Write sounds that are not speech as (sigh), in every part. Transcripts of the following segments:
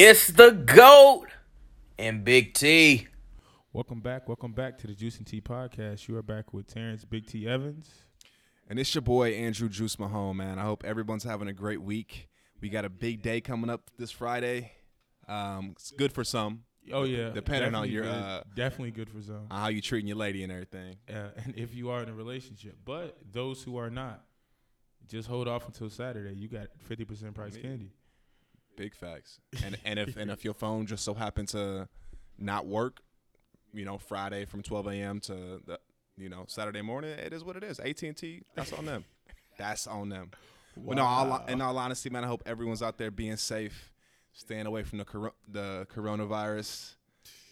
It's the GOAT and Big T. Welcome back. Welcome back to the Juice and Tea podcast. You are back with Terrence Big T Evans. And it's your boy Andrew Juice Mahone, man. I hope everyone's having a great week. We got a big day coming up this Friday. Um, it's good for some, Oh yeah, Depending on your, good. uh, definitely good for some, on how you treating your lady and everything. uh, and if you are in a relationship. But those who are not, just hold off until Saturday. You got fifty percent price candy. Big facts. And and if and if your phone just so happened to not work, you know, Friday from 12 a.m. to the you know Saturday morning, it is what it is. AT and T, that's on them. That's on them. But no, all, in all honesty, man, I hope everyone's out there being safe, staying away from the cor- the coronavirus.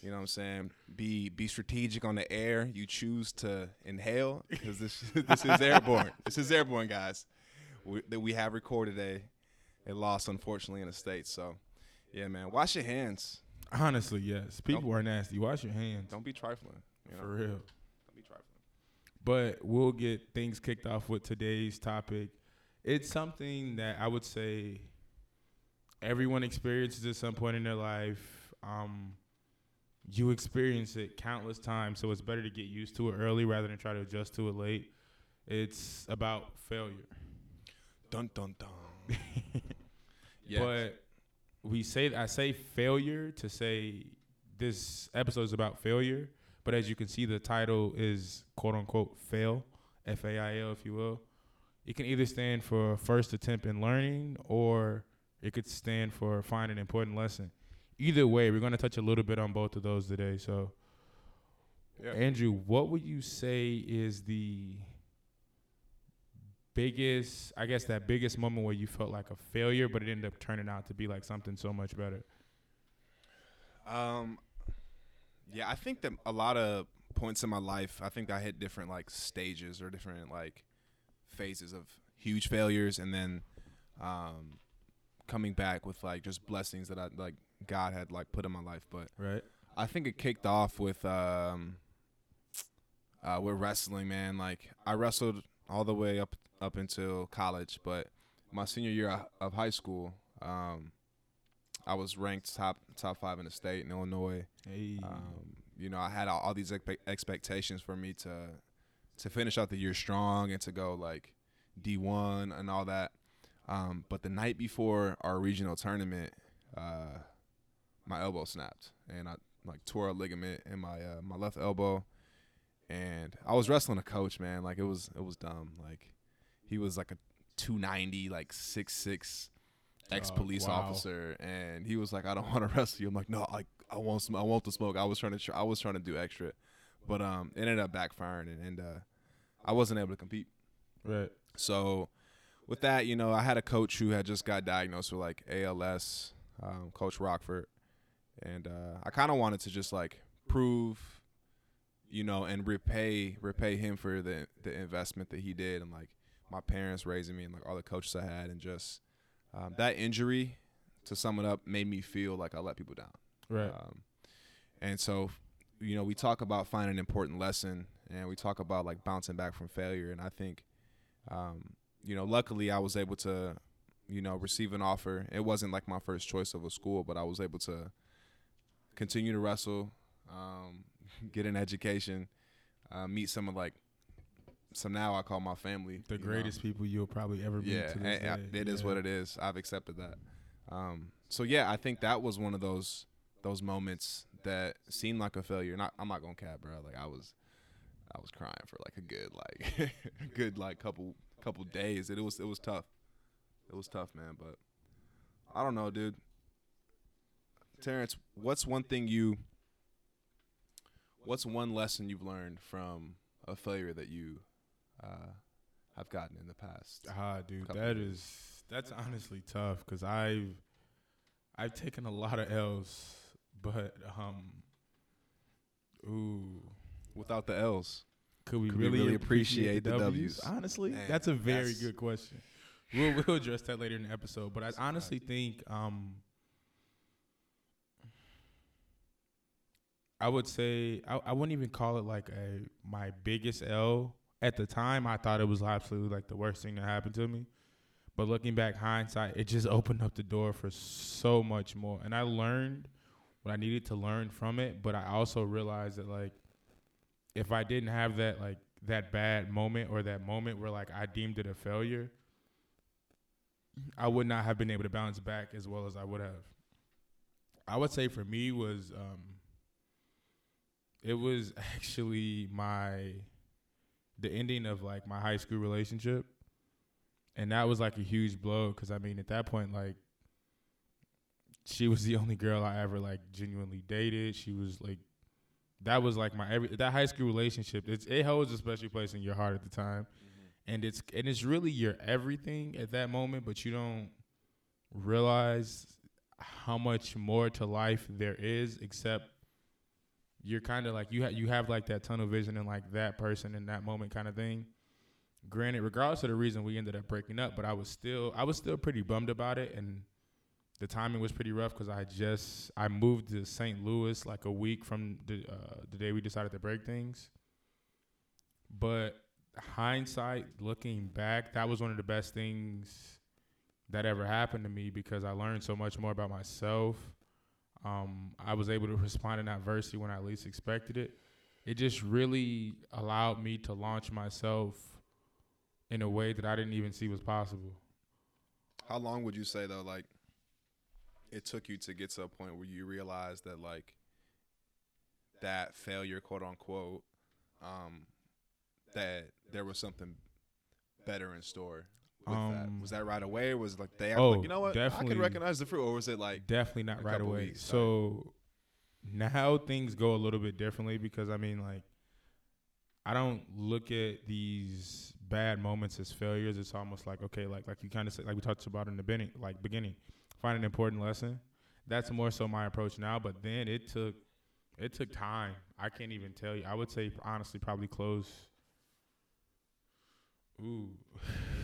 You know what I'm saying? Be be strategic on the air you choose to inhale because this (laughs) this is airborne. This is airborne, guys. We, that we have recorded a a lost unfortunately, in the states. So, yeah, man, wash your hands. Honestly, yes. People are nasty. Wash your hands. Don't be trifling. You know, For real. don't be trifling. But we'll get things kicked off with today's topic. It's something that I would say everyone experiences at some point in their life. Um, you experience it countless times, so it's better to get used to it early rather than try to adjust to it late. It's about failure. Dun dun dun. (laughs) yeah. But we say I say failure to say this episode is about failure, but as you can see, the title is quote unquote fail, F A I L, if you will. It can either stand for first attempt in learning, or it could stand for find an important lesson. Either way, we're going to touch a little bit on both of those today. So, Yeah. Andrew, what would you say is the biggest, I guess, that biggest moment where you felt like a failure, but it ended up turning out to be like something so much better? Um, yeah, I think that a lot of points in my life, I think I hit different like stages or different like phases of huge failures, and then um, coming back with like just blessings that I like God had like put in my life. But Right. I think it kicked off with um, uh, with wrestling, man. Like I wrestled all the way up up until college, but my senior year of- high school, um, I was ranked top top five in the state in Illinois. Hey. Um, you know, I had all, all these expe- expectations for me to to finish out the year strong and to go like D one and all that. Um, but the night before our regional tournament, uh, my elbow snapped and I like tore a ligament in my uh, my left elbow. And I was wrestling a coach, man. Like it was it was dumb. Like he was like a two ninety, like six six ex police wow. officer, and he was like, "I don't (laughs) want to wrestle you." I'm like, "No, like I want some, I want the smoke." I was trying to, I was trying to do extra, but um, it ended up backfiring, and, and uh, I wasn't able to compete. right. So, with that, you know, I had a coach who had just got diagnosed with like ALS, um, Coach Rockford, and uh, I kind of wanted to just like prove, you know, and repay repay him for the the investment that he did, and like my parents raising me, and like all the coaches I had, and just um, that injury, to sum it up, made me feel like I let people down. Right. Um, and so, you know, we talk about finding an important lesson, and we talk about like bouncing back from failure. And I think, um, you know, luckily I was able to, you know, receive an offer. It wasn't like my first choice of a school, but I was able to continue to wrestle, um, (laughs) get an education, uh, meet some of like, some now I call my family. the you know. greatest people you'll probably ever meet Yeah, to this day. it is Yeah. what it is. I've accepted that. Um, so yeah, I think that was one of those those moments that seemed like a failure. Not, I'm not gonna cap, bro. Like I was, I was crying for like a good like, (laughs) good like couple couple days. It, was it was tough. It was tough, man. But I don't know, dude. Terrence, what's one thing you? What's one lesson you've learned from a failure that you uh, have gotten in the past? Ah, dude, that years. is that's honestly tough because I've I've taken a lot of L's, but um, ooh, Without the L's. could we Could we really, really appreciate, appreciate the the W's? W's? Honestly, Man, that's a very that's- good question. We'll we'll address that later in the episode, but I honestly think um. I would say I, I wouldn't even call it like a my biggest L. At the time, I thought it was absolutely like the worst thing that happened to me. But looking back, hindsight, it just opened up the door for so much more. And I learned what I needed to learn from it. But I also realized that like, if I didn't have that like that bad moment or that moment where like I deemed it a failure, I would not have been able to bounce back as well as I would have. I would say for me was um, it was (laughs) actually my the ending of like my high school relationship, and that was like a huge blow because I mean at that point like she was the only girl I ever like genuinely dated. She was like that was like my every that high school relationship. It's it holds a special place in your heart at the time, mm-hmm. and it's and it's really your everything at that moment. But you don't realize how much more to life there is, except you're kind of like you ha- you have like that tunnel vision and like that person in that moment kind of thing. Granted, regardless of the reason we ended up breaking up, but I was still I was still pretty bummed about it and the timing was pretty rough because I just I moved to St. Louis like a week from the uh, the day we decided to break things. But hindsight, looking back, that was one of the best things that ever happened to me because I learned so much more about myself. Um, I was able to respond in adversity when I least expected it. It just really allowed me to launch myself in a way that I didn't even see was possible. How long would you say though, like, it took you to get to a point where you realized that like that failure, quote unquote, um, that there was something better in store with that? Um, Was that right away? Or was it like they oh, like, you know what, I definitely. can recognize the fruit, or was it like Definitely not right away. weeks, so now things go a little bit differently because I mean, like, I don't look at these bad moments as failures. It's almost like okay, like like you kind of said, like we talked about in the beginning, like beginning, find an important lesson. That's more so my approach now. But then it took it took time. I can't even tell you. I would say honestly, probably close. Ooh. (laughs)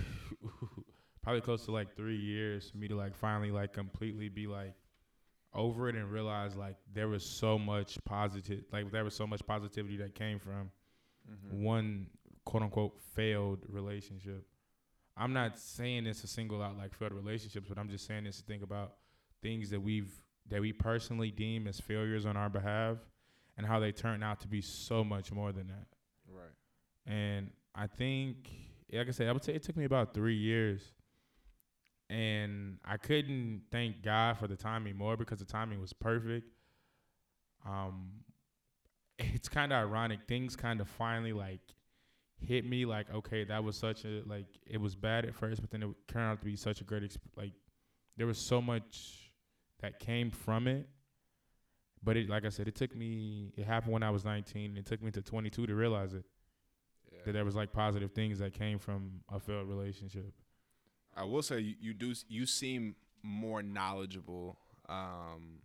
(laughs) probably close to like three years for me to like finally like completely be like over it and realize like there was so much positive like there was so much positivity that came from Mm-hmm. one quote unquote failed relationship. I'm not saying this to single out like failed relationships, but I'm just saying this to think about things that we've that we personally deem as failures on our behalf and how they turn out to be so much more than that. right? And I think, like I said, I would say it took me about three years. And I couldn't thank God for the timing more because the timing was perfect. Um, (laughs) it's kind of ironic. Things kind of finally like hit me like, okay, that was such a like it was bad at first, but then it turned out to be such a great exp- like there was so much that came from it. But it, like I said, it took me. It happened when I was 19. and It took me to 22 to realize it that there was like positive things that came from a failed relationship. I will say you, you do you seem more knowledgeable um,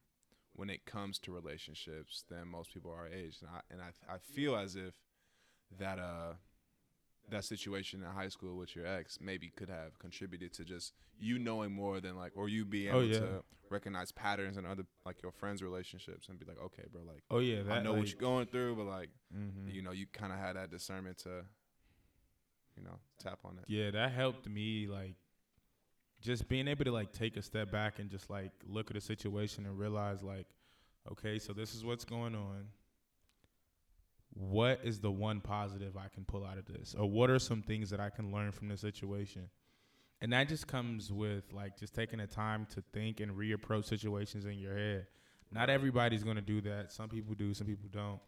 when it comes to relationships than most people our age, and I and I, I feel as if that uh that situation in high school with your ex maybe could have contributed to just you knowing more than like or you being Oh, able yeah. to recognize patterns in other like your friends' relationships and be like, okay, bro, like Oh yeah, that I know like, what you're going through, but like mhm. you know you kind of had that discernment to you know tap on it. Yeah, that helped me like just being able to like take a step back and just like look at a situation and realize like, okay, so this is what's going on. What is the one positive I can pull out of this? Or what are some things that I can learn from this situation? And that just comes with like just taking the time to think and reapproach situations in your head. Not everybody's going to do that. Some people do, some people don't.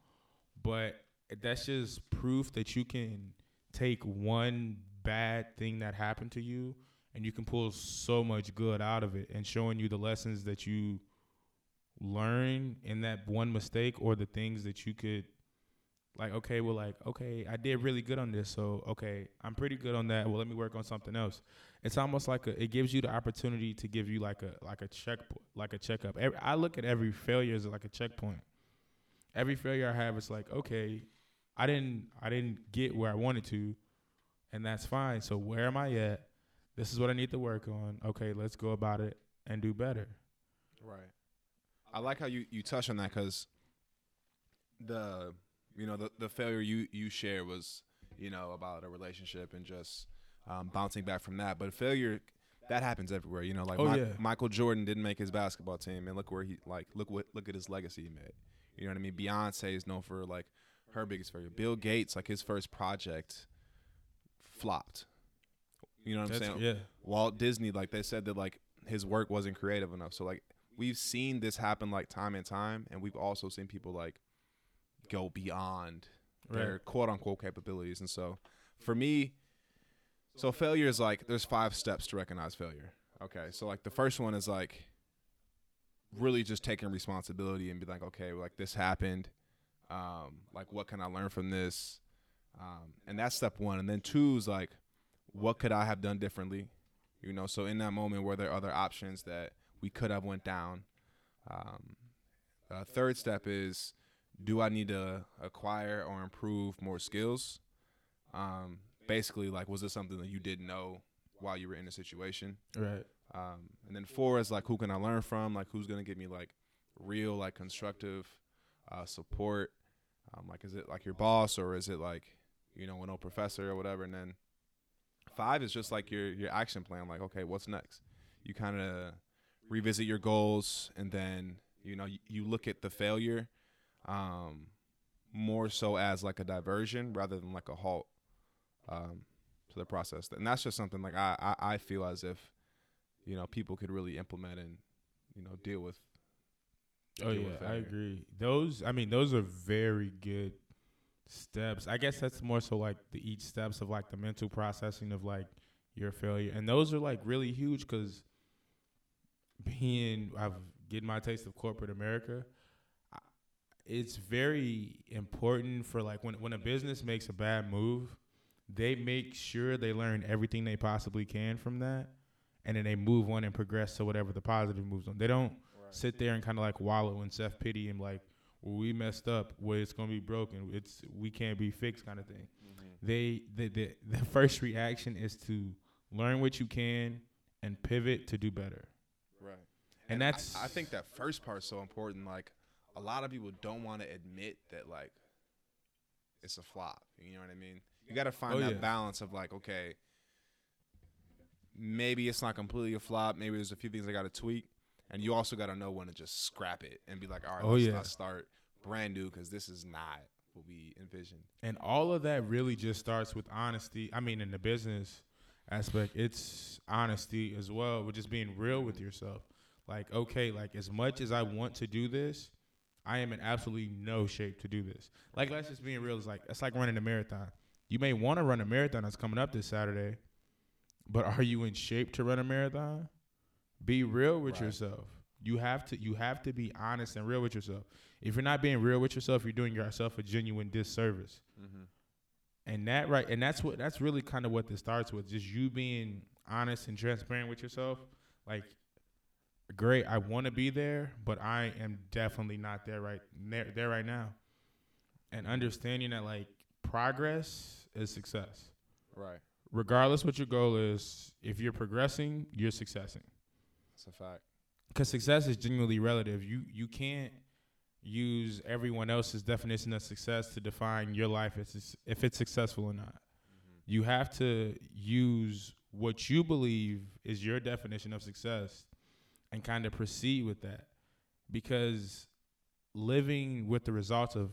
But that's just proof that you can take one bad thing that happened to you and you can pull so much good out of it and showing you the lessons that you learn in that one mistake or the things that you could like okay well like okay i did really good on this so okay i'm pretty good on that. Well let me work on something else. It's almost like a, it gives you the opportunity to give you like a like a check like a checkup. Every, i look at every failure as like a checkpoint. Every failure i have is like okay i didn't i didn't get where i wanted to and that's fine. So where am i at? This is what i need to work on. Okay let's go about it and do better. Right. I like how you you touch on that because the you know the the failure you you share was you know about a relationship and just um, bouncing back from that, but failure that happens everywhere. You know, like Oh, Mi- yeah. Michael Jordan didn't make his basketball team, and look where he like look what look at his legacy he made. You know what I mean? Beyonce is known for like her biggest failure. Bill Gates, like his first project, flopped. You know what I'm That's, saying? yeah. Walt Disney, like they said that like his work wasn't creative enough. So like we've seen this happen like time and time, and we've also seen people like go beyond their quote unquote capabilities. And so for me, so failure is like there's five steps to recognize failure. Okay, so like the first one is like really just taking responsibility and be like, okay, like this happened. Um, like what can I learn from this? Um, and that's step one. And then two is like, what could I have done differently? You know, so in that moment, were there other options that we could have went down? Um, uh, third step is, do I need to acquire or improve more skills? Um, basically, like, was this something that you didn't know while you were in the situation? Right. Um, and then four is like, who can I learn from? Like, who's gonna give me like real, like, constructive uh, support? Um, like, is it like your boss or is it like, you know, an old professor or whatever? And then five is just like your your action plan. Like, okay, what's next? You kind of revisit your goals, and then you know you, you look at the failure um, more so as like a diversion rather than like a halt um, to the process. And that's just something like I, I I feel as if you know people could really implement and you know deal with. Oh deal yeah, with I agree. Those, I mean, those are very good steps. I guess that's more so like the each steps of like the mental processing of like your failure, and those are like really huge because being I've getting my taste of corporate America. I- It's very important for like when when a business makes a bad move, they make sure they learn everything they possibly can from that, and then they move on and progress to whatever the positive moves on. They don't sit there and kind of like wallow in self pity and like, well, we messed up. Well, it's gonna be broken. It's we can't be fixed, kind of thing. Mm-hmm. They the, the (laughs) the first reaction is to learn what you can and pivot to do better. Right. And I- that's I, think that first part's so important. Like a lot of people don't want to admit that like it's a flop. You know what I mean? You got to find Oh, that yeah. balance of like, okay, maybe it's not completely a flop. Maybe there's a few things I got to tweak, and you also got to know when to just scrap it and be like, all right, Oh, let's yeah. not start brand new because this is not what we envisioned. And all of that really just starts with honesty. I mean, in the business aspect, it's honesty as well, with just being real with yourself. Like, okay, like as much as I want to do this, I am in absolutely no shape to do this. Like, let's just being real. It's like it's like running a marathon. You may want to run a marathon that's coming up this Saturday, but are you in shape to run a marathon? Be real with Right. yourself. You have to you have to be honest and real with yourself. If you're not being real with yourself, you're doing yourself a genuine disservice. Mm-hmm. And that right, and that's what that's really kind of what this starts with, just you being honest and transparent with yourself. Like, great, I want to be there, but I am definitely not there right there, there right now. And understanding that like progress is success, Right. regardless what your goal is. If you're progressing, you're successing. That's a fact. Because success is genuinely relative. You you can't use everyone else's definition of success to define your life as if it's successful or not. Mm-hmm. You have to use what you believe is your definition of success and kind of proceed with that. Because living with the results of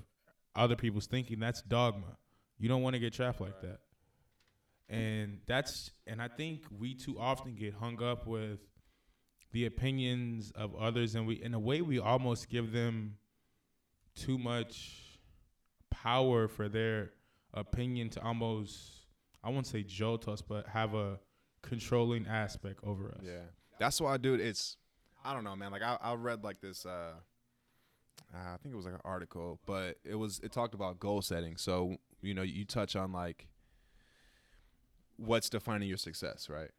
other people's thinking, that's dogma. You don't want to get trapped like that. And that's and I think we too often get hung up with the opinions of others and we in a way we almost give them too much power for their opinion to almost I won't say jolt us but have a controlling aspect over us. Yeah, that's why, dude. It's I don't know, man. Like I, I read like this. Uh, uh, I think it was like an article, but it was it talked about goal setting. So you know, you touch on like what's defining your success, right?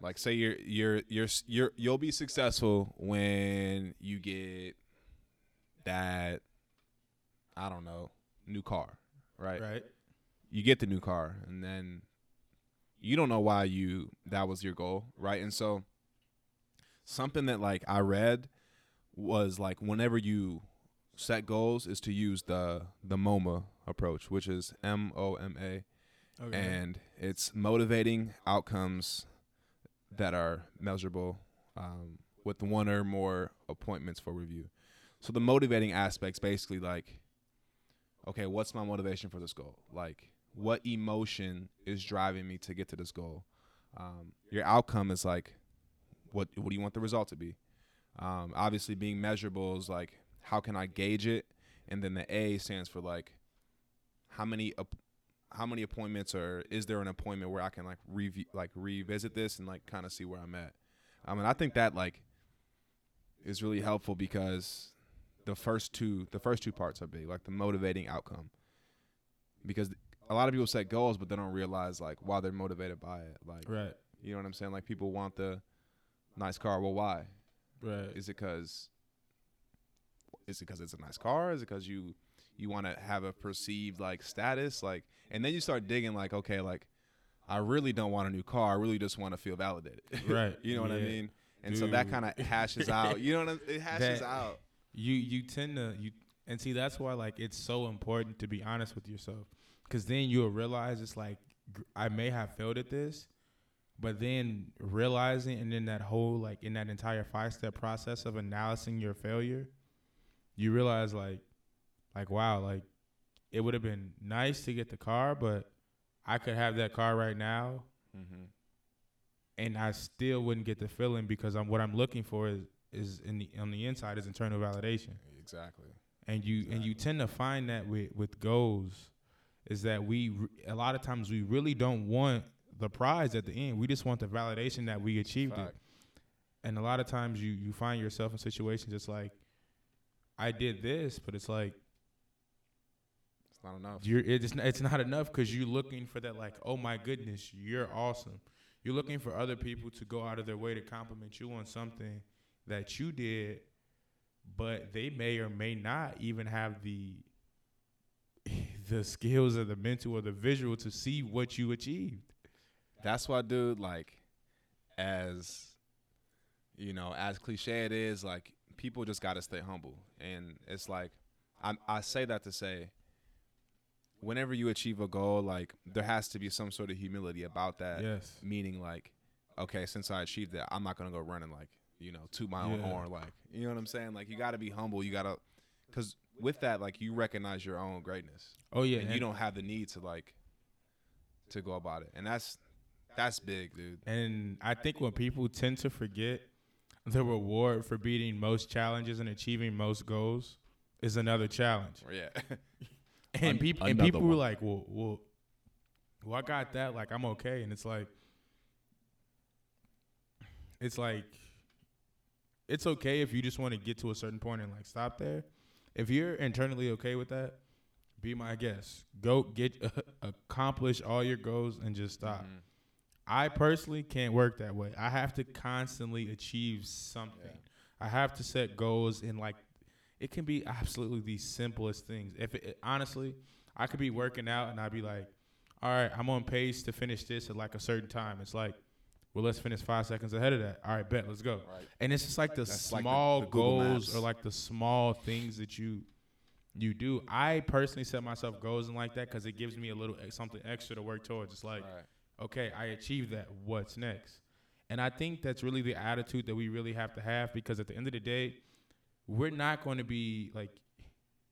Like, say you're you're you're you're you'll be successful when you get that I don't know new car, right? Right? you get the new car and then you don't know why you that was your goal right and so something that like i read was like whenever you set goals is to use the the moma approach which is m-o-m-a Okay. and it's motivating outcomes that are measurable um, with one or more appointments for review. So the motivating aspects basically like, okay, what's my motivation for this goal? Like, what emotion is driving me to get to this goal? Um, your outcome is like, what what do you want the result to be? Um, obviously, being measurable is like, how can I gauge it? And then the A stands for like, how many how many appointments or is there an appointment where I can like review like revisit this and like kind of see where I'm at? I mean, I think that like is really helpful because the first two the first two parts are big, like the motivating outcome. Because a lot of people set goals, but they don't realize like why they're motivated by it. Like, Right. you know what I'm saying? Like people want the nice car. Well, why? Right. Is it because is it because it's a nice car? Is it because you you want to have a perceived like status? Like, and then you start digging like, okay, like I really don't want a new car. I really just want to feel validated. (laughs) Right. you know what I mean? And so that kind of (laughs) hashes out. You know what I'm, it hashes That- out. you you tend to you and see that's why like it's so important to be honest with yourself because then you'll realize it's like i may have failed at this but then realizing and then that whole like in that entire five step process of analyzing your failure you realize like like wow like it would have been nice to get the car but i could have that car right now Mm-hmm. and I still wouldn't get the feeling because I'm what I'm looking for is is in the on the inside is internal validation. Exactly. And you and you tend to find that with with goals is that we a lot of times we really don't want the prize at the end. We just want the validation that we achieved Fact. it. And a lot of times you you find yourself in situations it's like I did this, but it's like It's not enough. you're it's it's not enough because you're looking for that like oh my goodness you're awesome you're looking for other people to go out of their way to compliment you on something that you did but they may or may not even have the (laughs) the skills or the mental or the visual to see what you achieved That's why, dude. Like, as you know, as cliche it is, like people just got to stay humble, and it's like I I say that to say, whenever you achieve a goal, like there has to be some sort of humility about that. yes Meaning, like, okay, since I achieved that, I'm not gonna go running like you know toot my own Yeah. horn, like you know what I'm saying. Like you got to be humble. You gotta, because with that, like you recognize your own greatness, oh yeah and you don't have the need to like to go about it, and that's that's big, dude. and i think when people tend to forget the reward for beating most challenges and achieving most goals is another challenge Yeah. (laughs) and An- people and people were like, well, well, well, I got that. Like, I'm okay. And it's like, it's like, it's okay if you just want to get to a certain point and like stop there. If you're internally okay with that, be my guest. Go get (laughs) accomplish all your goals and just stop. Mhm. I personally can't work that way. I have to constantly achieve something. I have to set goals in like it can be absolutely the simplest things. If it, honestly, I could be working out and I'd be like, "All right, I'm on pace to finish this at like a certain time." It's like, "Well, let's finish 5 seconds ahead of that." All right, bet, let's go. Right. And it's just like the That's like the- small the goals or like the small things that you you do. I personally set myself goals and like that cuz it gives me a little eh, something extra to work towards. It's like Right. Okay, I achieved that. What's next? And I think that's really the attitude that we really have to have because at the end of the day, we're not going to be like.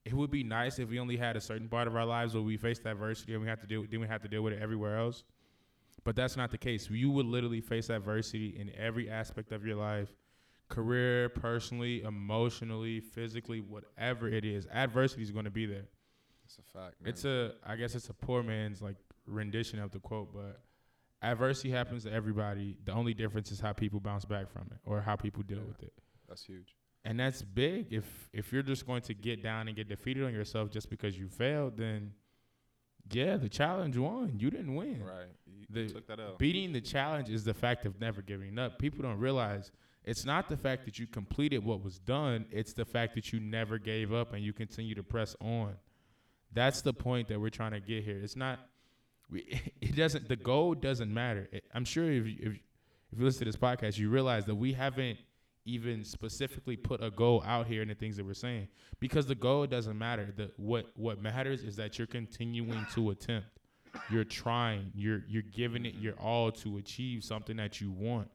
It would be nice if we only had a certain part of our lives where we face adversity and we have to deal. Then we have to deal with it everywhere else. But that's not the case. You would literally face adversity in every aspect of your life, career, personally, emotionally, physically, whatever it is. Adversity is going to be there. It's a fact. Man. It's a, I guess it's a poor man's like rendition of the quote, but adversity happens to everybody. The only difference is how people bounce back from it or how people deal Yeah. with it. That's huge. And that's big. If if you're just going to get down and get defeated on yourself just because you failed, then yeah, the challenge won. You didn't win. Right. You, The- took that out. Beating the challenge is the fact of never giving up. People don't realize it's not the fact that you completed what was done, it's the fact that you never gave up and you continue to press on. That's the point that we're trying to get here. It's not (laughs) it doesn't the goal doesn't matter. It- I'm sure if you, if if you listen to this podcast, you realize that we haven't even specifically put a goal out here in the things that we're saying because the goal doesn't matter. The what what matters is that you're continuing to attempt. You're trying. You're you're giving it your all to achieve something that you want.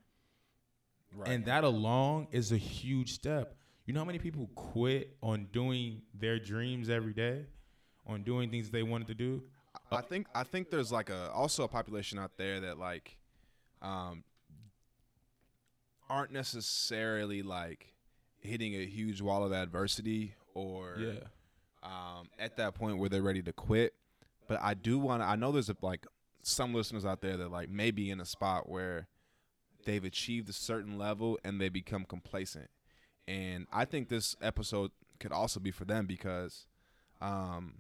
Right. And that alone is a huge step. You know how many people quit on doing their dreams every day, on doing things they wanted to do? I think I think there's like a also a population out there that like um aren't necessarily like hitting a huge wall of adversity or Yeah. um, at that point where they're ready to quit. But I do want to. I know there's a, like some listeners out there that like may be in a spot where they've achieved a certain level and they become complacent. And I think this episode could also be for them because um,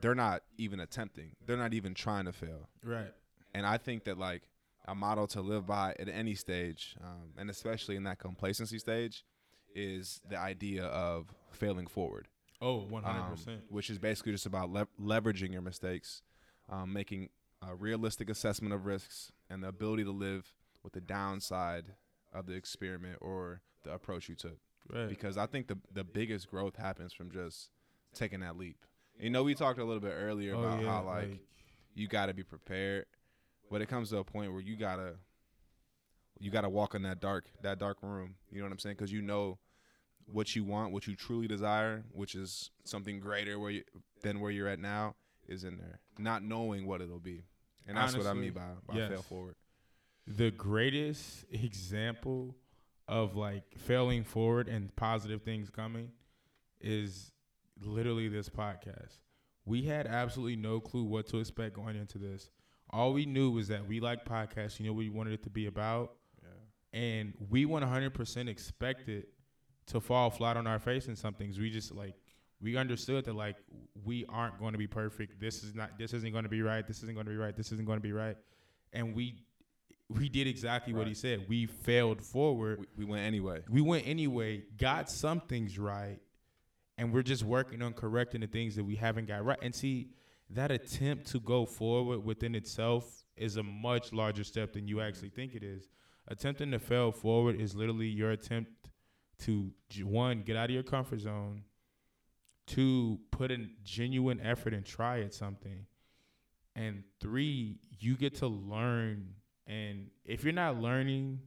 they're not even attempting. They're not even trying to fail. Right. And I think that like a model to live by at any stage, um, and especially in that complacency stage, is the idea of failing forward Oh, 100%. um, which is basically just about lev- leveraging your mistakes, um, making a realistic assessment of risks, and the ability to live with the downside of the experiment or the approach you took. right. Because I think the the biggest growth happens from just taking that leap. You know, we talked a little bit earlier oh, about yeah, how like, you got to be prepared, but it comes to a point where you gotta you gotta walk in that dark that dark room. You know what I'm saying? Because you know what you want, what you truly desire, which is something greater where you, than where you're at now, is in there. Not knowing what it'll be, and that's what I mean by by yes. fail forward. the greatest example of like failing forward and positive things coming is literally this podcast. We had absolutely no clue what to expect going into this. All we knew was that we like podcasts. You know what we wanted it to be about, Yeah. and we 100% expected to fall flat on our face in some things. We just like we understood that like we aren't going to be perfect. This is not. This isn't going to be right. This isn't going to be right. This isn't going to be right. And we we did exactly what he said. We failed forward. We, we went anyway. We went anyway. Got some things right, and we're just working on correcting the things that we haven't got right. And see that attempt to go forward within itself is a much larger step than you actually think it is. Attempting to fail forward is literally your attempt to one get out of your comfort zone, two put in genuine effort and try at something, and three you get to learn. And if you're not learning,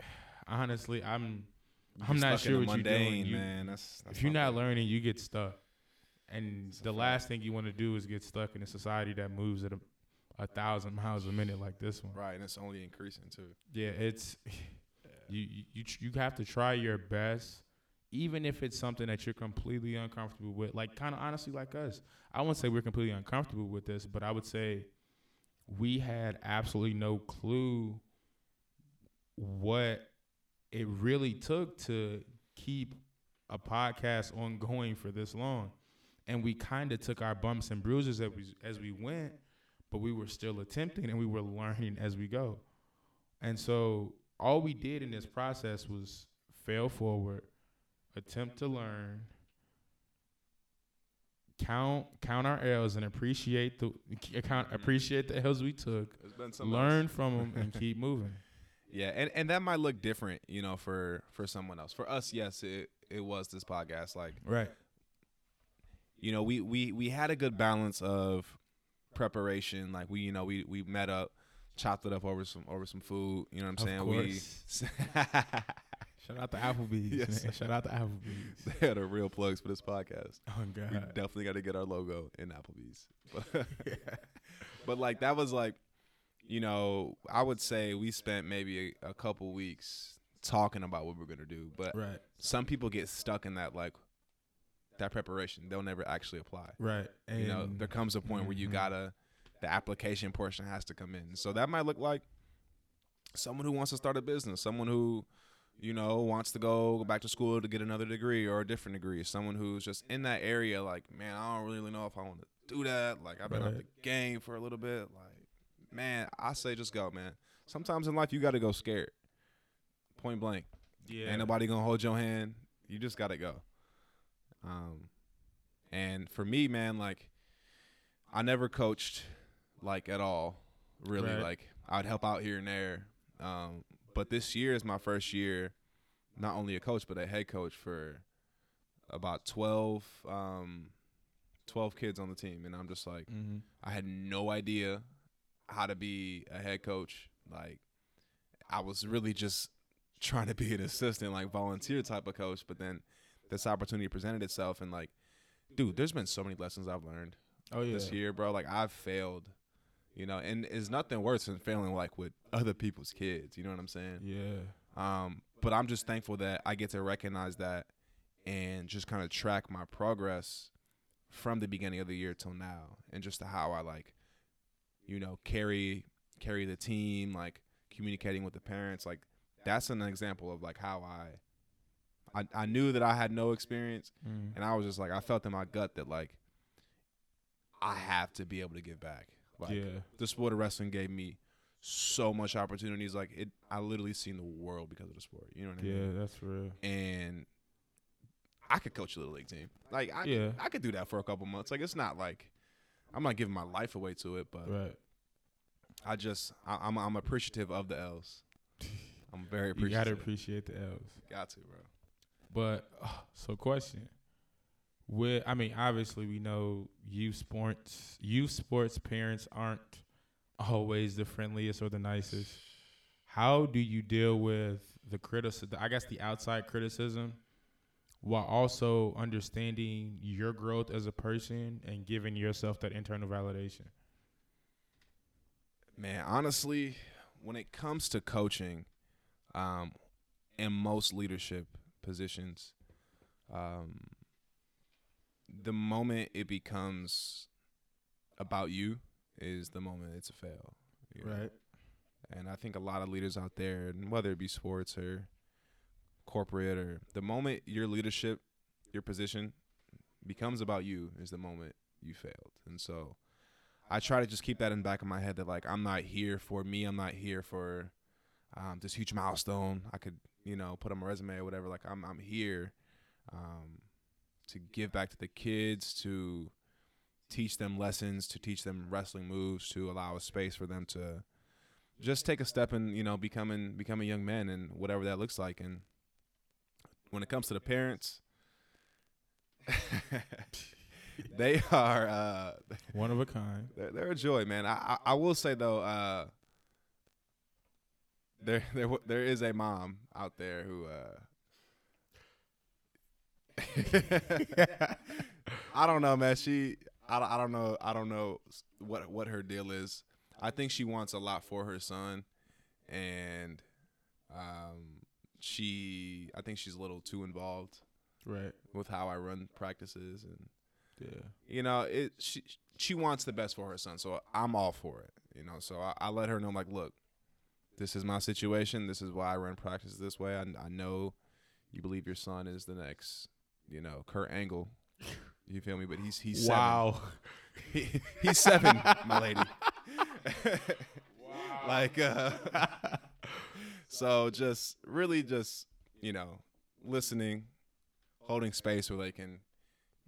(sighs) honestly, I'm I'm not sure what you're doing. You- man. That's, that's if you're not learning, you get stuck. And the last thing you want to do is get stuck in a society that moves at a, a thousand miles a minute like this one. right, and it's only increasing too. Yeah, it's (sighs) you you you, you have to try your best, even if it's something that you're completely uncomfortable with. Like kind of honestly, like us. I wouldn't say we're completely uncomfortable with this, but I would say we had absolutely no clue what it really took to keep a podcast ongoing for this long. And we kind of took our bumps and bruises as we, as we went, but we were still attempting and we were learning as we go. And so all we did in this process was fail forward, attempt to learn, count count our L's and appreciate the (laughs) count mm-hmm. appreciate the L's we took, There's been some learn from them and (laughs) keep moving. Yeah, and, and that might look different, you know, for for someone else. For us, yes, it it was this podcast. Like, Right. you know, we we we had a good balance of preparation. Like we, you know, we we met up, chopped it up over some over some food. You know what I'm saying? Of course. (laughs) Shout out to Applebee's. Yes. man. Shout out to Applebee's. (laughs) They are the real plugs for this podcast. Oh We God. We definitely got to get our logo in Applebee's. (laughs) But, but like that was like, you know, I would say we spent maybe a, a couple weeks talking about what we're gonna do. But Right. some people get stuck in that like that preparation. They'll never actually apply. Right. And you know, there comes a point where you Mhm. gotta the application portion has to come in. So that might look like someone who wants to start a business, someone who, you know, wants to go back to school to get another degree or a different degree, someone who's just in that area like, man, I don't really know if I want to do that. Like I've been out Right. the game for a little bit. Like, man, I say just go, man. Sometimes in life you gotta go scared. Point blank. yeah. Ain't nobody gonna hold your hand. You just gotta go. Um, and for me, man, like I never coached like at all. Really, Right. like I'd help out here and there. Um, but this year is my first year, not only a coach but a head coach for about 12, um, 12 kids on the team, and I'm just like, Mhm. I had no idea how to be a head coach. Like I was really just trying to be an assistant, like volunteer type of coach. But then this opportunity presented itself, and like, dude, there's been so many lessons I've learned Oh yeah. this year, bro. Like I've failed, you know, and it's nothing worse than failing like with other people's kids. You know what I'm saying? Yeah. Um, but I'm just thankful that I get to recognize that and just kind of track my progress from the beginning of the year till now, and just how I like, you know, carry carry the team, like communicating with the parents, like that's an example of like how I, I, I knew that I had no experience, Mm. and I was just like I felt in my gut that like I have to be able to give back. Like yeah. the sport of wrestling gave me so much opportunities. Like it, I literally seen the world because of the sport. You know what I Yeah, mean? Yeah, that's real. And I could coach a little league team. Like I, Yeah. I could do that for a couple months. Like it's not like I'm not giving my life away to it, but Right. I just I, I'm I'm appreciative of the L's. I'm very appreciative. You gotta appreciate the L's. Got to, bro. But uh, so question. With I mean, obviously we know youth sports youth sports parents aren't always the friendliest or the nicest. How do you deal with the criticism I guess the outside criticism while also understanding your growth as a person and giving yourself that internal validation? Man, honestly, when it comes to coaching, um, in most leadership positions, um, the moment it becomes about you is the moment it's a fail. you know? And I think a lot of leaders out there, and whether it be sports or corporate or the moment your leadership, your position becomes about you is the moment you failed. And so I try to just keep that in the back of my head that like I'm not here for me. I'm not here for um, this huge milestone. I could, you know, put on my resume or whatever. Like I'm I'm here um, to give back to the kids, to teach them lessons, to teach them wrestling moves, to allow a space for them to just take a step in, you know, becoming becoming young men and whatever that looks like. And when it comes to the parents, (laughs) they are uh, One of a kind. they're, they're a joy, man. I, I I will say though, uh, there (laughs) there there is a mom out there who uh, (laughs) I don't know, man. She I, I don't know I don't know what what her deal is. I think she wants a lot for her son, and um, she I think she's a little too involved Right. with how I run practices and Yeah. you know it she she wants the best for her son so i'm all for it you know so i, I let her know like look this is my situation this is why i run practices this way I, I know you believe your son is the next you know kurt angle (laughs) you feel me but he's he's Wow. seven he, he's seven my lady (laughs) (laughs) like uh so just really just you know listening holding space where they can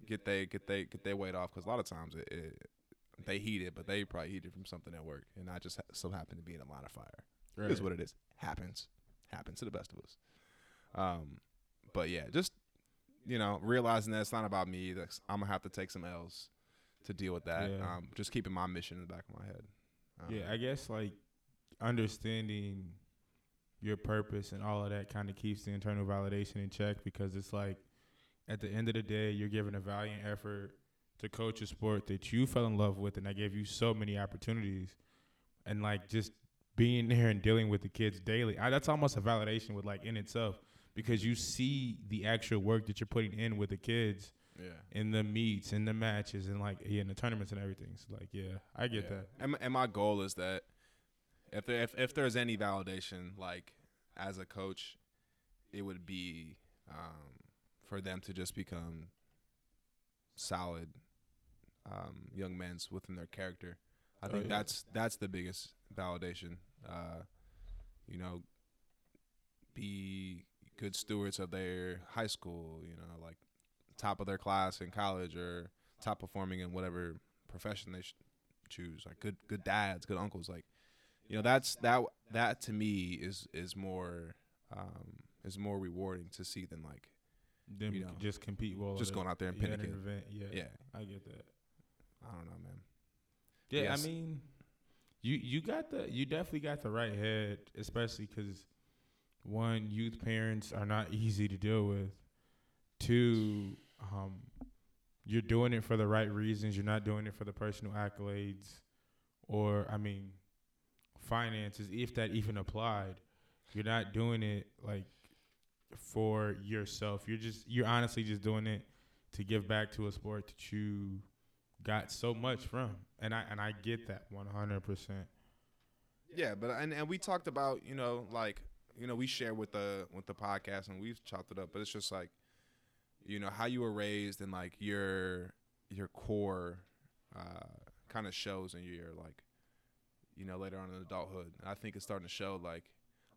get they get they get their weight off because a lot of times it, it they heat it, but they probably heat it from something at work, and I just ha- so happen to be in a line of fire. It is what it is. Happens, happens to the best of us. Um, but yeah, just you know, realizing that it's not about me. That I'm gonna have to take some L's to deal with that. Yeah. Um, just keeping my mission in the back of my head. Um, Yeah, I guess like understanding your purpose and all of that kind of keeps the internal validation in check because it's like at the end of the day, you're giving a valiant effort to coach a sport that you fell in love with and that gave you so many opportunities. And like just being there and dealing with the kids daily, I, that's almost a validation with like in itself because you see the actual work that you're putting in with the kids yeah. in the meets, in the matches, and like yeah, in the tournaments and everything. So like yeah, I get Yeah. that. And, my- and my goal is that if there, if if there's any validation, like as a coach, it would be um, for them to just become solid um, young men's within their character. I Oh, think yeah. that's that's the biggest validation. Uh, you know, be good stewards of their high school. You know, like top of their class in college or top performing in whatever profession they sh- choose. Like good good dads, good uncles. Like you know, that's that that to me is is more um, is more rewarding to see than like Them You know, just compete well. just going out there and pinning event. Yeah, Yeah, I get that. I don't know, man. Yeah, Yes. I mean, You you got the you definitely got the right head, especially because one youth parents are not (laughs) easy to deal with. Two, um, you're doing it for the right reasons. You're not doing it for the personal accolades, or I mean, finances, if that even applied. You're not doing it like for yourself. You're just you're honestly just doing it to give back to a sport that you got so much from. And I and I get that 100%. Yeah, but and, and we talked about you know like you know we share with the with the podcast and we've chopped it up, but it's just like you know how you were raised and like your your core uh, kind of shows in your like you know later on in adulthood. And I think it's starting to show like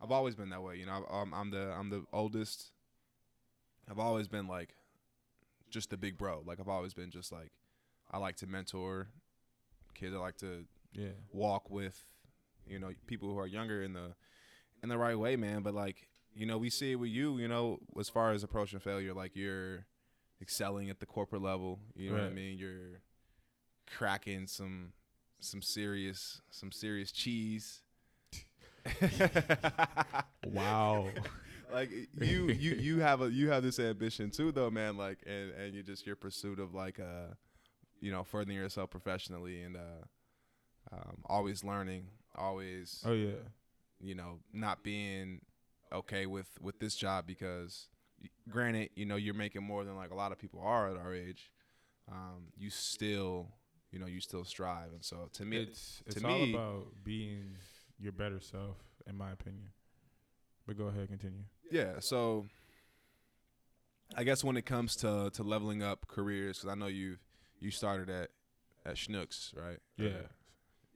I've always been that way. You know, I'm, I'm the I'm the oldest. I've always been like just the big bro. Like I've always been just like I like to mentor kids. I like to Yeah. walk with you know people who are younger in the in the right way man but like you know we see it with you you know as far as approaching failure like you're excelling at the corporate level you know what i mean you're cracking some some serious some serious cheese (laughs) Wow. (laughs) like you you you have a you have this ambition too though man like and and you just your pursuit of like uh you know furthering yourself professionally and uh um, always learning always oh yeah. you know not being okay with with this job because granted you know you're making more than like a lot of people are at our age um you still you know you still strive and so to me It's it's to all me- about being your better self in my opinion. But go ahead, continue. Yeah, so I guess when it comes to to leveling up careers, because I know you you started at at Schnucks, right? Yeah. Uh,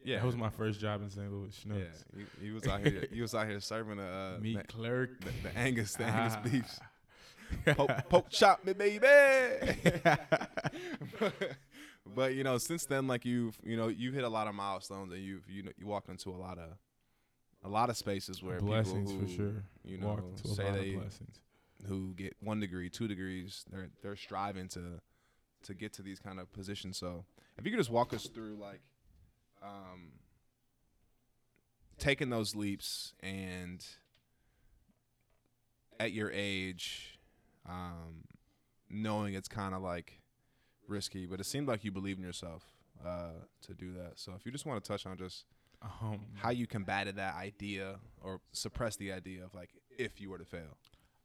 yeah. That was my first job in St. Louis. yeah. Schnooks. You, you was out here. You was out here serving the uh, (laughs) Meat the, clerk. the, the Angus the Angus Ah. (laughs) beefs. (laughs) Poke, poke chop me, baby. But you know, since then, like you've you know you've hit a lot of milestones, and you've you know you walked into a lot of a lot of spaces where blessings people who for sure. you know say they who get one degree, two degrees, they're they're striving to to get to these kind of positions. So if you could just walk us through like um taking those leaps and at your age, um, knowing it's kind of like risky, but it seemed like you believed in yourself uh, to do that. So if you just want to touch on just Um, how you combated that idea or suppressed the idea of like if you were to fail.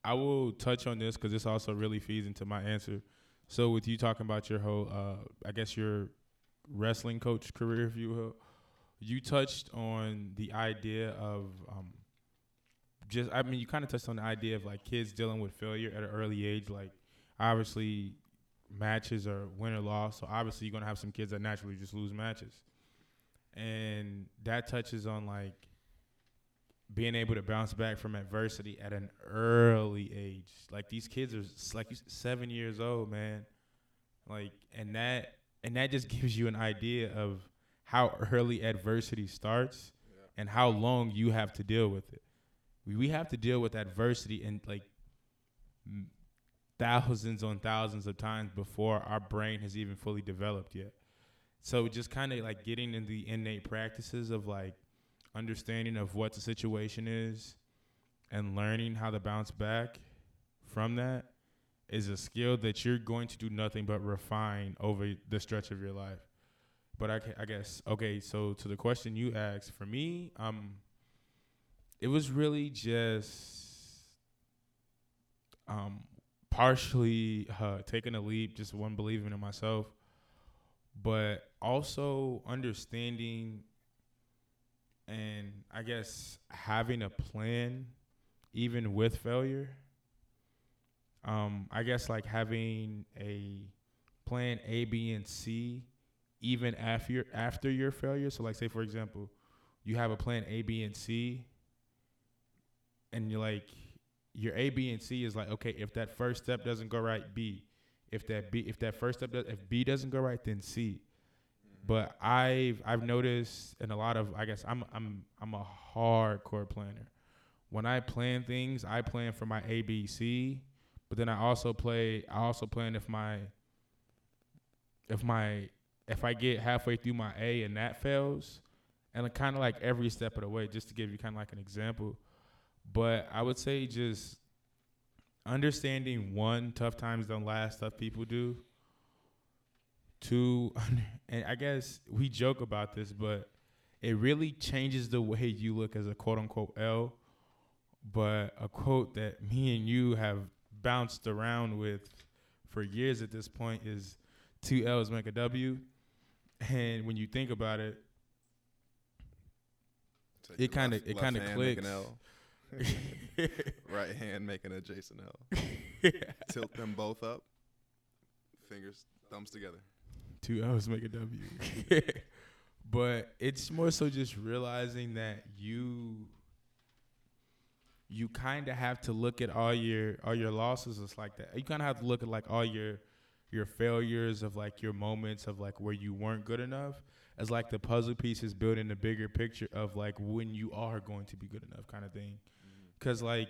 I will touch on this because this also really feeds into my answer. So, with you talking about your whole, uh, I guess your wrestling coach career, if you will, you touched on the idea of um, just, I mean, you kind of touched on the idea of like kids dealing with failure at an early age. Like, obviously, matches are win or loss. So, obviously, you're going to have some kids that naturally just lose matches. And that touches on like, being able to bounce back from adversity at an early age. Like these kids are like seven years old, man. Like and that and that just (laughs) gives you an idea of how early adversity starts and how long you have to deal with it. We we have to deal with adversity and like m- thousands on thousands of times before our brain has even fully developed yet. So just kind of like getting in the innate practices of like understanding of what the situation is and learning how to bounce back from that is a skill that you're going to do nothing but refine over the stretch of your life. But I, I guess okay. So to the question you asked, for me, um, it was really just um partially uh, taking a leap, just one believing in myself, but also understanding and I guess having a plan even with failure. Um, I guess like having a plan A, B, and C even after your after your failure. So like say for example, you have a plan A, B, and C, and you're like your A, B, and C is like okay, if that first step doesn't go right, B. If that B, if that first step, does, if B doesn't go right, then C but I've I've noticed in a lot of I guess I'm I'm I'm a hardcore planner. When I plan things, I plan for my ABC, but then I also play I also plan if my if my if I get halfway through my A and that fails, and kind of like every step of the way, just to give you kind of like an example. But I would say just understanding one, tough times don't last, tough people do. Two, (laughs) and I guess we joke about this, but it really changes the way you look as a quote unquote L. But a quote that me and you have bounced around with for years at this point is two L's make a W. And when you think about it, Take It kinda- it kinda hand make an clicks. (laughs) Right hand making a Jason L. (laughs) Tilt them both up. Fingers, thumbs together. two L's make a W. (laughs) but it's more so just realizing that you you kind of have to look at all your all your losses It's like that. You kind of have to look at like all your your failures of like your moments of like where you weren't good enough as like the puzzle pieces building the bigger picture of like when you are going to be good enough kind of thing. Cuz like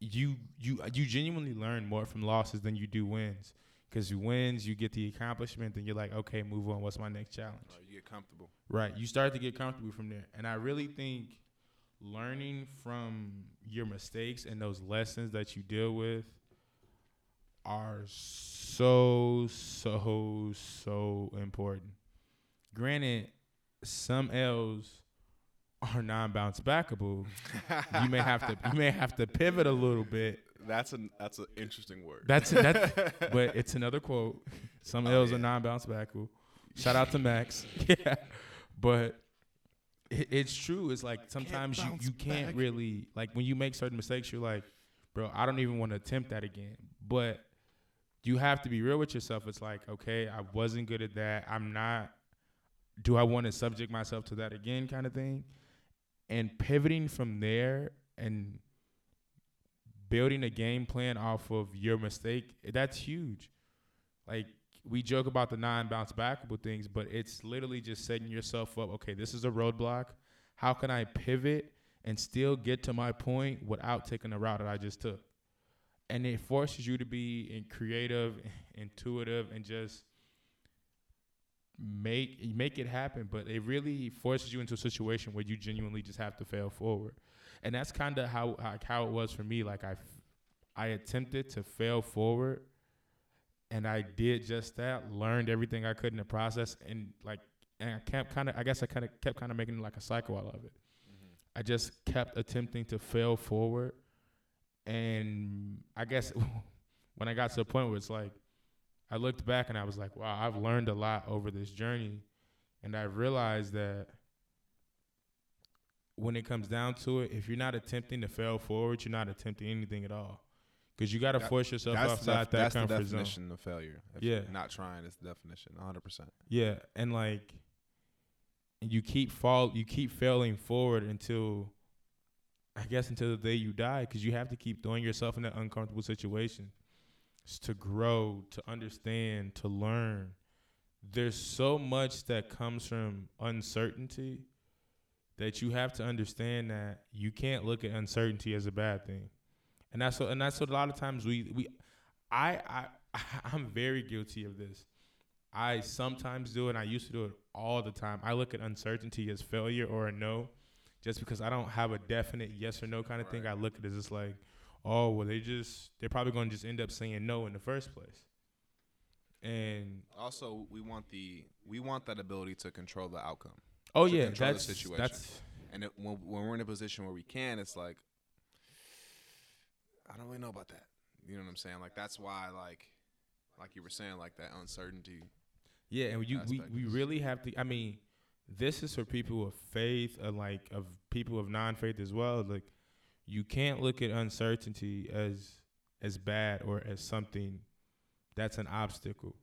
you you you genuinely learn more from losses than you do wins. Cuz you wins you get the accomplishment then you're like okay, move on, what's my next challenge? Right, you get comfortable. Right. You start to get comfortable from there. And I really think learning from your mistakes and those lessons that you deal with are so, so, so important. Granted, some L's are non bounce backable. you may have to you may have to pivot a little bit. That's an that's an interesting word. That's that's (laughs) but it's another quote. Some Oh, L's yeah. are non bounce backable. Shout out to Max. (laughs) yeah. But it, it's true. It's like sometimes you, you can't back. really like when you make certain mistakes, you're like, bro, I don't even want to attempt that again. But you have to be real with yourself. It's like, okay, I wasn't good at that. I'm not do I want to subject myself to that again kind of thing? And pivoting from there and building a game plan off of your mistake, that's huge. Like we joke about the nine bounce backable things, but it's literally just setting yourself up. Okay, this is a roadblock. How can I pivot and still get to my point without taking the route that I just took? And it forces you to be creative, (laughs) intuitive, and just make make it happen. But it really forces you into a situation where you genuinely just have to fail forward. And that's kind of how like how it was for me. Like I I attempted to fail forward, and I did just that. Learned everything I could in the process, and like, and I kept kind of. I guess I kind of kept kind of making like a cycle out of it. Mm-hmm. I just kept attempting to fail forward, and I guess (laughs) when I got to a point where it's like, I looked back and I was like, wow, I've learned a lot over this journey, and I realized that when it comes down to it, if you're not attempting to fail forward, you're not attempting anything at all. Because you got to force yourself That's, the, outside def- that that's the comfort zone. definition of failure. If Yeah. Not trying is the definition, 100%. Yeah, and like, you keep fall, you keep failing forward until, I guess, until the day you die, because you have to keep throwing yourself in that uncomfortable situation, to grow, to understand, to learn. There's so much that comes from uncertainty that you have to understand that you can't look at uncertainty as a bad thing, and that's what, and that's what a lot of times we we, I I (laughs) I'm very guilty of this. I sometimes do it, and I used to do it all the time. I look at uncertainty as failure or a no, just because I don't have a definite yes or no kind of thing. I look at it as just like, oh, well, they just they're probably going to just end up saying no in the first place. And Also, we want the we want that ability to control the outcome. oh yeah, control the that's situation. that's And it, when, when we're in a position where we can, it's like, I don't really know about that. You know what I'm saying? Like that's why, like, like you were saying, like that uncertainty. Yeah, and you we, we really have to. I mean, this is for people of faith and like of people of non-faith as well. Like, you can't look at uncertainty as as bad or as something that's an obstacle.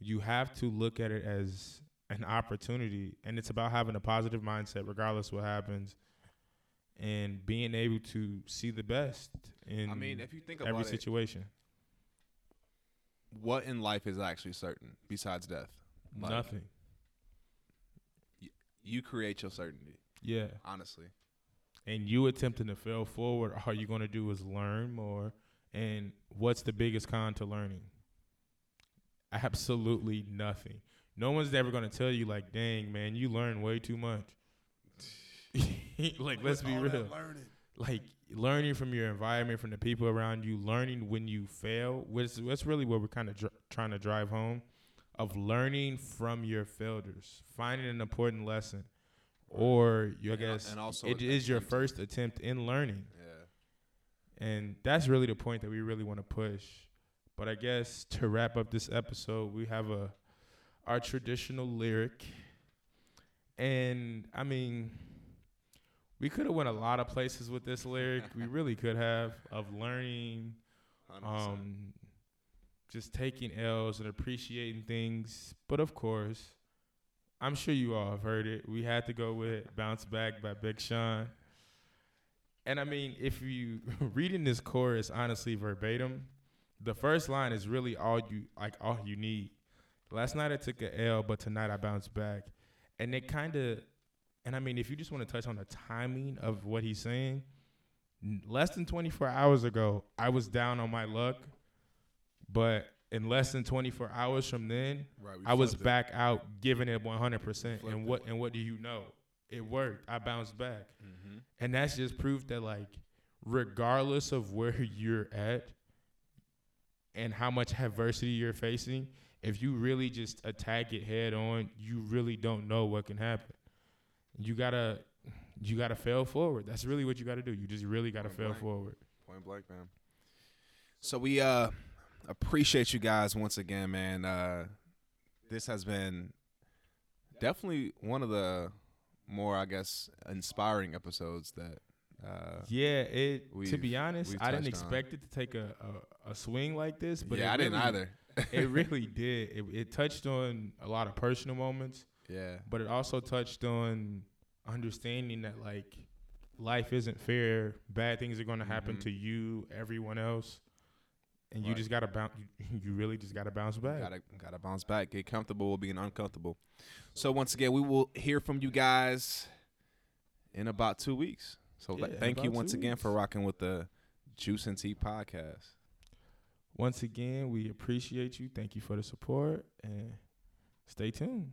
You have to look at it as an opportunity, and it's about having a positive mindset, regardless what happens, and being able to see the best in I mean, if you think every about it, situation. what in life is actually certain besides death? Like, Nothing. You create your certainty. Yeah. Honestly, and you attempting to fail forward, all you're going to do is learn more. And what's the biggest con to learning? Absolutely nothing. No one's ever going to tell you, like, dang, man, you learn way too much. (laughs) like let's be real. Like learning from your environment, from the people around you, learning when you fail. Which that's really what we're kind of dr- trying to drive home, of learning from your failures, finding an important lesson, or you, I And- guess and also it is your first attempt in learning. Yeah. And that's really the point that we really want to push. But I guess to wrap up this episode, we have a our traditional lyric. And I mean, we could have went a lot of places with this lyric. we (laughs) really could have of learning, 100%. um, just taking L's and appreciating things. But of course, I'm sure you all have heard it. We had to go with Bounce Back by Big Sean. And I mean, if you (laughs) reading this chorus honestly verbatim, the first line is really all you like all you need. Last night I took a L, but tonight I bounced back. And it kind of and I mean, if you just want to touch on the timing of what he's saying, less than 24 hours ago, I was down on my luck, but in less than 24 hours from then, right, I was it. back out giving it 100%. And what and what do you know? It worked. I bounced back. Mhm. And that's just proof that like regardless of where (laughs) you're at and how much adversity you're facing, if you really just attack it head on, you really don't know what can happen. You gotta you gotta fail forward. That's really what you gotta do. You just really gotta Point fail blank. forward. Point blank, man. So we uh appreciate you guys once again, man. Uh this has been definitely one of the more, I guess, inspiring episodes that uh Yeah, it to be honest, I didn't touched on. expect it to take a, a, a swing like this, but Yeah, I didn't either. it (laughs) really did. It, it touched on a lot of personal moments. yeah. but it also touched on understanding that like life isn't fair. Bad things are going to happen Mhm. to you, everyone else, and you just gotta bounce. (laughs) You really just gotta bounce back. Gotta gotta bounce back. Get comfortable with being uncomfortable. So once again, we will hear from you guys in about two weeks. So Yeah, thank you once again for rocking with the Juice and Tea podcast. Once again, we appreciate you. Thank you for the support, and stay tuned.